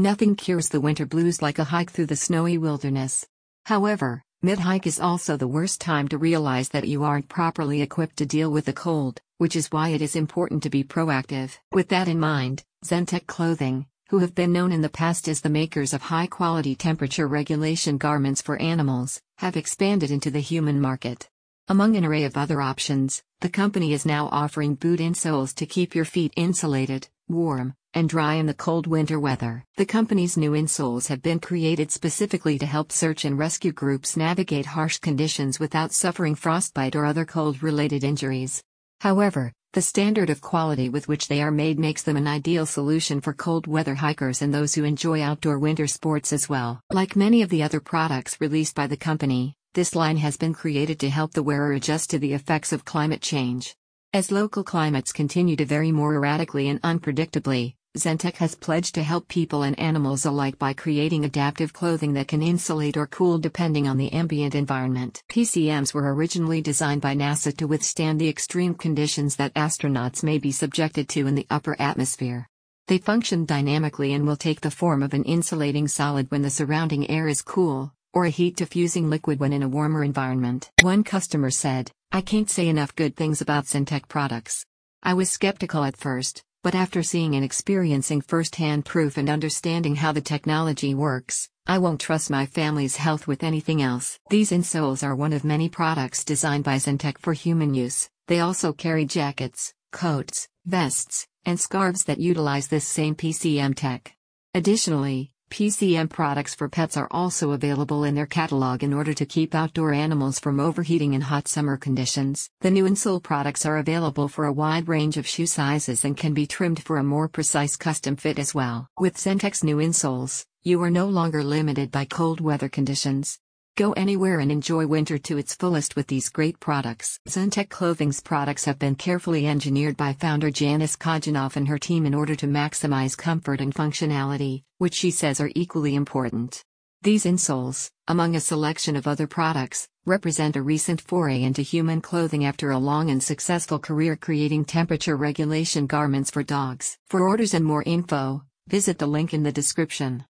Nothing cures the winter blues like a hike through the snowy wilderness. However, mid-hike is also the worst time to realize that you aren't properly equipped to deal with the cold, which is why it is important to be proactive. With that in mind, Zentech Clothing, who have been known in the past as the makers of high-quality temperature regulation garments for animals, have expanded into the human market. Among an array of other options, the company is now offering boot insoles to keep your feet insulated, warm, and dry in the cold winter weather. The company's new insoles have been created specifically to help search and rescue groups navigate harsh conditions without suffering frostbite or other cold related injuries. However, the standard of quality with which they are made makes them an ideal solution for cold weather hikers and those who enjoy outdoor winter sports as well. Like many of the other products released by the company, this line has been created to help the wearer adjust to the effects of climate change. As local climates continue to vary more erratically and unpredictably, Zentech has pledged to help people and animals alike by creating adaptive clothing that can insulate or cool depending on the ambient environment. PCMs were originally designed by NASA to withstand the extreme conditions that astronauts may be subjected to in the upper atmosphere. They function dynamically and will take the form of an insulating solid when the surrounding air is cool, or a heat diffusing liquid when in a warmer environment. One customer said, I can't say enough good things about Zentech products. I was skeptical at first, but after seeing and experiencing firsthand proof and understanding how the technology works, I won't trust my family's health with anything else. These insoles are one of many products designed by Zentech for human use. They also carry jackets, coats, vests, and scarves that utilize this same PCM tech. Additionally, PCM products for pets are also available in their catalog in order to keep outdoor animals from overheating in hot summer conditions. The new insole products are available for a wide range of shoe sizes and can be trimmed for a more precise custom fit as well. With Zentech's new insoles, you are no longer limited by cold weather conditions. Go anywhere and enjoy winter to its fullest with these great products. Zentech Clothing's products have been carefully engineered by founder Janice Kojanoff and her team in order to maximize comfort and functionality, which she says are equally important. These insoles, among a selection of other products, represent a recent foray into human clothing after a long and successful career creating temperature regulation garments for dogs. For orders and more info, visit the link in the description.